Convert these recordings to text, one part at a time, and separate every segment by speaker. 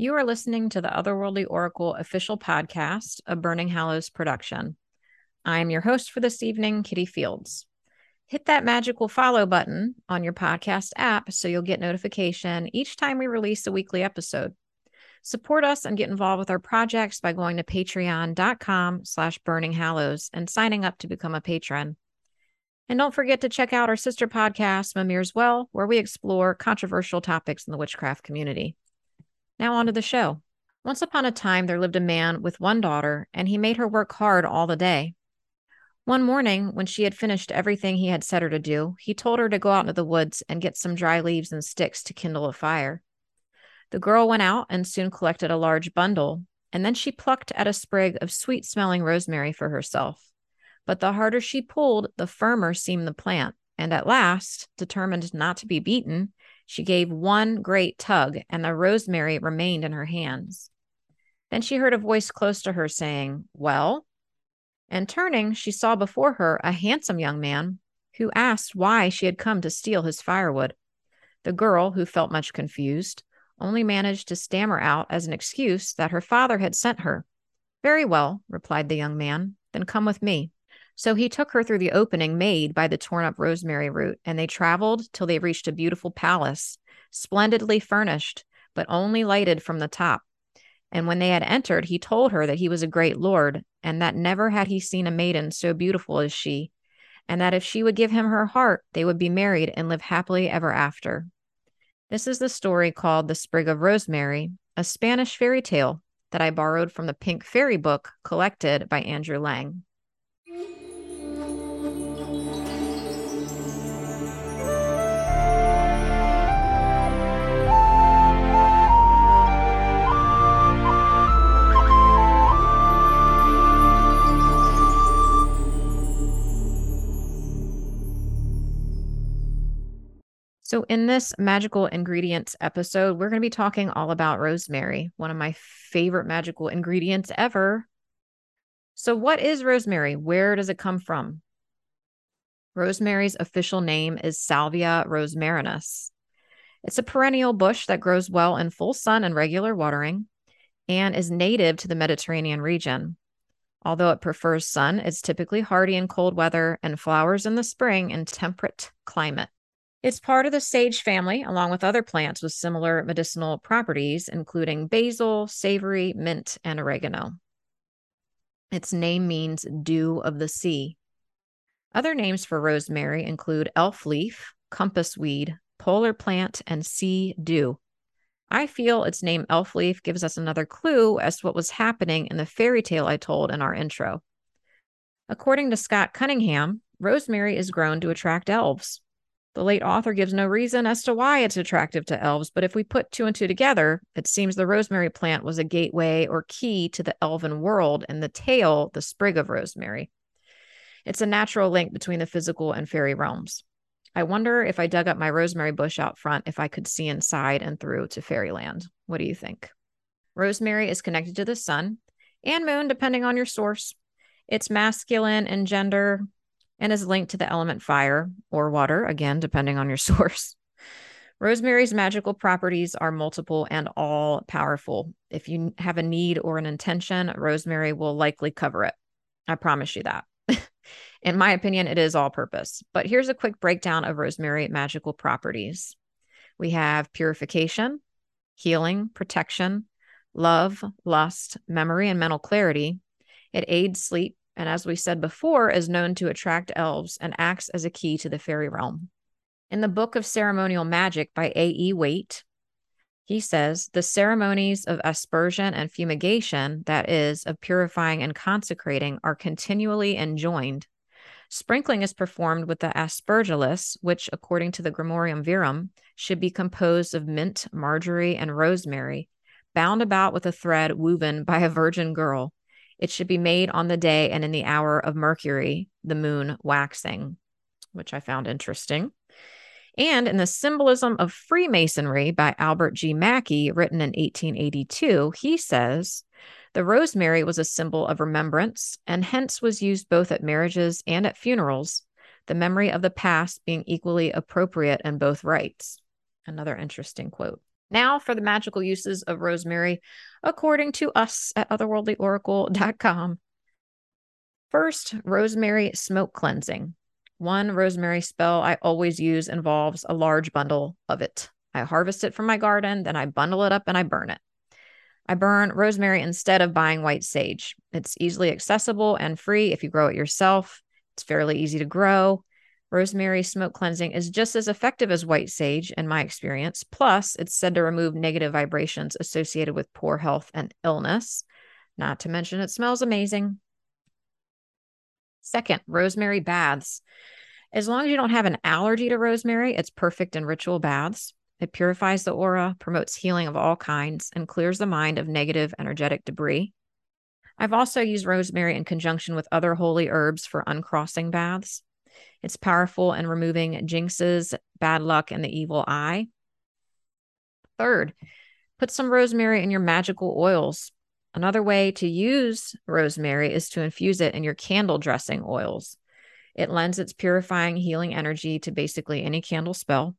Speaker 1: You are listening to the Otherworldly Oracle official podcast, a Burning Hallows production. I am your host for this evening, Kitty Fields. Hit that magical follow button on your podcast app so you'll get notification each time we release a weekly episode. Support us and get involved with our projects by going to patreon.com slash burning hallows and signing up to become a patron. And don't forget to check out our sister podcast, Mimir's Well, where we explore controversial topics in the witchcraft community. Now, on to the show. Once upon a time, there lived a man with one daughter, and he made her work hard all the day. One morning, when she had finished everything he had set her to do, he told her to go out into the woods and get some dry leaves and sticks to kindle a fire. The girl went out and soon collected a large bundle, and then she plucked at a sprig of sweet smelling rosemary for herself. But the harder she pulled, the firmer seemed the plant, and at last, determined not to be beaten, she gave one great tug, and the rosemary remained in her hands. Then she heard a voice close to her saying, Well? And turning, she saw before her a handsome young man who asked why she had come to steal his firewood. The girl, who felt much confused, only managed to stammer out as an excuse that her father had sent her. Very well, replied the young man. Then come with me. So he took her through the opening made by the torn up rosemary root, and they traveled till they reached a beautiful palace, splendidly furnished, but only lighted from the top. And when they had entered, he told her that he was a great lord, and that never had he seen a maiden so beautiful as she, and that if she would give him her heart, they would be married and live happily ever after. This is the story called The Sprig of Rosemary, a Spanish fairy tale that I borrowed from the Pink Fairy book collected by Andrew Lang. So, in this magical ingredients episode, we're going to be talking all about rosemary, one of my favorite magical ingredients ever. So, what is rosemary? Where does it come from? Rosemary's official name is Salvia rosmarinus. It's a perennial bush that grows well in full sun and regular watering and is native to the Mediterranean region. Although it prefers sun, it's typically hardy in cold weather and flowers in the spring in temperate climate. It's part of the sage family, along with other plants with similar medicinal properties, including basil, savory, mint, and oregano. Its name means dew of the sea. Other names for rosemary include elf leaf, compass weed, polar plant, and sea dew. I feel its name elf leaf gives us another clue as to what was happening in the fairy tale I told in our intro. According to Scott Cunningham, rosemary is grown to attract elves. The late author gives no reason as to why it's attractive to elves, but if we put two and two together, it seems the rosemary plant was a gateway or key to the elven world, and the tale, the sprig of rosemary. It's a natural link between the physical and fairy realms. I wonder if I dug up my rosemary bush out front if I could see inside and through to fairyland. What do you think? Rosemary is connected to the sun and moon, depending on your source. It's masculine in gender, and is linked to the element fire or water, again, depending on your source. Rosemary's magical properties are multiple and all powerful. If you have a need or an intention, rosemary will likely cover it. I promise you that. In my opinion, it is all purpose. But here's a quick breakdown of rosemary magical properties we have purification, healing, protection, love, lust, memory, and mental clarity. It aids sleep, and as we said before, is known to attract elves and acts as a key to the fairy realm. In the Book of Ceremonial Magic by A.E. Waite, he says the ceremonies of aspersion and fumigation, that is, of purifying and consecrating, are continually enjoined. Sprinkling is performed with the aspergillus, which, according to the Grimorium Verum, should be composed of mint, marjoram, and rosemary, bound about with a thread woven by a virgin girl. It should be made on the day and in the hour of Mercury, the moon waxing, which I found interesting. And in the Symbolism of Freemasonry by Albert G. Mackey, written in 1882, he says the rosemary was a symbol of remembrance and hence was used both at marriages and at funerals, the memory of the past being equally appropriate in both rites. Another interesting quote. Now for the magical uses of rosemary, according to us at otherworldlyoracle.com. First, rosemary smoke cleansing. One rosemary spell I always use involves a large bundle of it. I harvest it from my garden, then I bundle it up and I burn it. I burn rosemary instead of buying white sage. It's easily accessible and free if you grow it yourself. It's fairly easy to grow. Rosemary smoke cleansing is just as effective as white sage, in my experience. Plus, it's said to remove negative vibrations associated with poor health and illness. Not to mention, it smells amazing. Second, rosemary baths. As long as you don't have an allergy to rosemary, it's perfect in ritual baths. It purifies the aura, promotes healing of all kinds, and clears the mind of negative energetic debris. I've also used rosemary in conjunction with other holy herbs for uncrossing baths. It's powerful in removing jinxes, bad luck, and the evil eye. Third, put some rosemary in your magical oils. Another way to use rosemary is to infuse it in your candle dressing oils. It lends its purifying, healing energy to basically any candle spell.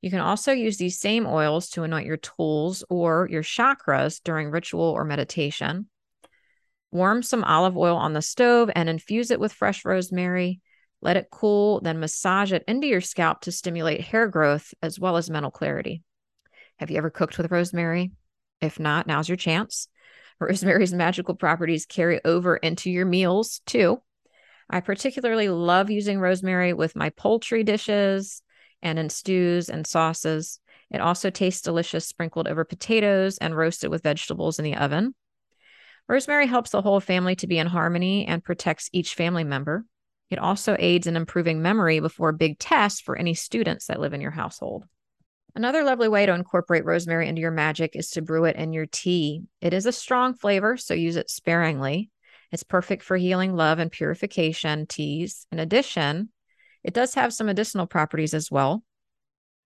Speaker 1: You can also use these same oils to anoint your tools or your chakras during ritual or meditation. Warm some olive oil on the stove and infuse it with fresh rosemary. Let it cool, then massage it into your scalp to stimulate hair growth as well as mental clarity. Have you ever cooked with rosemary? If not, now's your chance. Rosemary's magical properties carry over into your meals too. I particularly love using rosemary with my poultry dishes and in stews and sauces. It also tastes delicious sprinkled over potatoes and roasted with vegetables in the oven. Rosemary helps the whole family to be in harmony and protects each family member. It also aids in improving memory before big tests for any students that live in your household. Another lovely way to incorporate rosemary into your magic is to brew it in your tea. It is a strong flavor, so use it sparingly. It's perfect for healing, love, and purification teas. In addition, it does have some medicinal properties as well.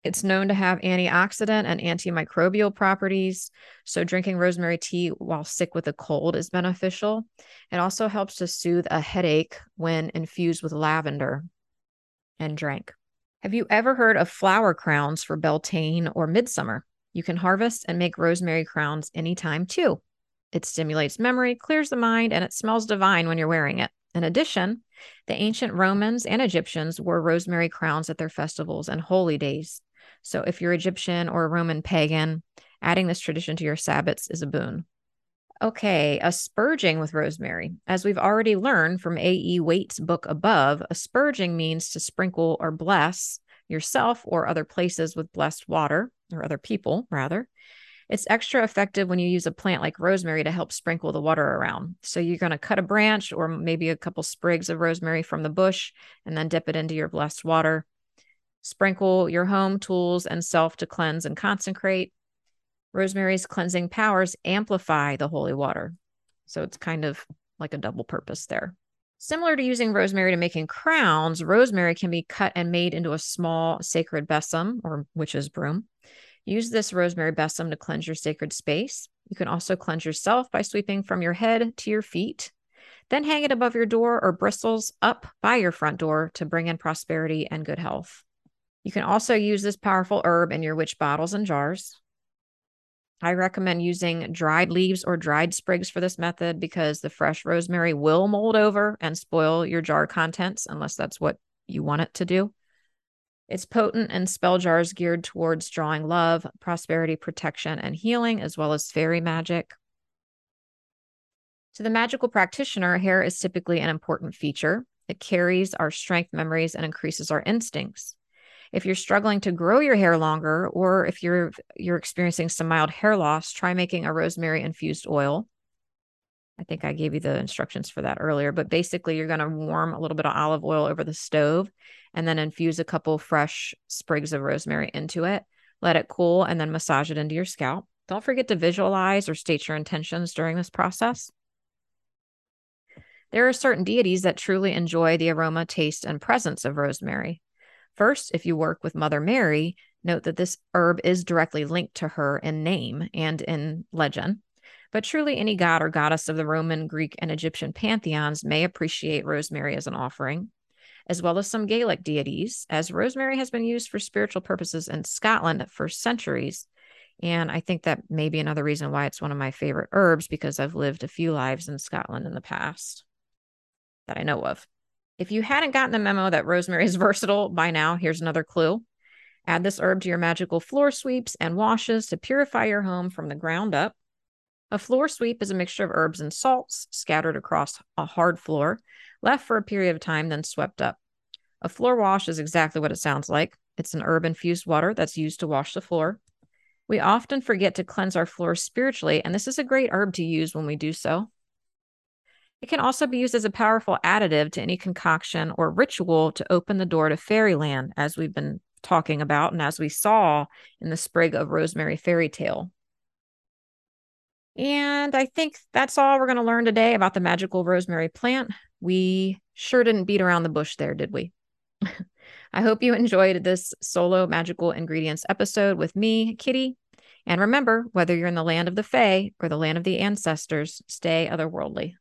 Speaker 1: It's known to have antioxidant and antimicrobial properties. So, drinking rosemary tea while sick with a cold is beneficial. It also helps to soothe a headache when infused with lavender and drank. Have you ever heard of flower crowns for Beltane or Midsummer? You can harvest and make rosemary crowns anytime too. It stimulates memory, clears the mind, and it smells divine when you're wearing it. In addition, the ancient Romans and Egyptians wore rosemary crowns at their festivals and holy days. So if you're Egyptian or a Roman pagan, adding this tradition to your sabbats is a boon. Okay, a asperging with rosemary. As we've already learned from A.E. Waite's book above, asperging means to sprinkle or bless yourself or other places with blessed water, or other people, rather. It's extra effective when you use a plant like rosemary to help sprinkle the water around. So you're going to cut a branch or maybe a couple sprigs of rosemary from the bush and then dip it into your blessed water. Sprinkle your home, tools, and self to cleanse and consecrate. Rosemary's cleansing powers amplify the holy water. So it's kind of like a double purpose there. Similar to using rosemary to making crowns, rosemary can be cut and made into a small sacred besom or witch's broom. Use this rosemary besom to cleanse your sacred space. You can also cleanse yourself by sweeping from your head to your feet. Then hang it above your door or bristles up by your front door to bring in prosperity and good health. You can also use this powerful herb in your witch bottles and jars. I recommend using dried leaves or dried sprigs for this method because the fresh rosemary will mold over and spoil your jar contents unless that's what you want it to do. It's potent in spell jars geared towards drawing love, prosperity, protection, and healing, as well as fairy magic. To the magical practitioner, hair is typically an important feature. It carries our strength memories and increases our instincts. If you're struggling to grow your hair longer or if you're you're experiencing some mild hair loss, try making a rosemary infused oil. I think I gave you the instructions for that earlier, but basically you're going to warm a little bit of olive oil over the stove and then infuse a couple fresh sprigs of rosemary into it. Let it cool and then massage it into your scalp. Don't forget to visualize or state your intentions during this process. There are certain deities that truly enjoy the aroma, taste, and presence of rosemary. First, if you work with Mother Mary, note that this herb is directly linked to her in name and in legend. But truly, any god or goddess of the Roman, Greek, and Egyptian pantheons may appreciate rosemary as an offering, as well as some Gaelic deities, as rosemary has been used for spiritual purposes in Scotland for centuries. And I think that may be another reason why it's one of my favorite herbs because I've lived a few lives in Scotland in the past that I know of. If you hadn't gotten the memo that rosemary is versatile by now, here's another clue. Add this herb to your magical floor sweeps and washes to purify your home from the ground up. A floor sweep is a mixture of herbs and salts scattered across a hard floor, left for a period of time, then swept up. A floor wash is exactly what it sounds like. It's an herb infused water that's used to wash the floor. We often forget to cleanse our floors spiritually, and this is a great herb to use when we do so. It can also be used as a powerful additive to any concoction or ritual to open the door to fairyland, as we've been talking about and as we saw in the Sprig of Rosemary fairy tale. And I think that's all we're going to learn today about the magical rosemary plant. We sure didn't beat around the bush there, did we? I hope you enjoyed this solo magical ingredients episode with me, Kitty. And remember, whether you're in the land of the Fae or the land of the ancestors, stay otherworldly.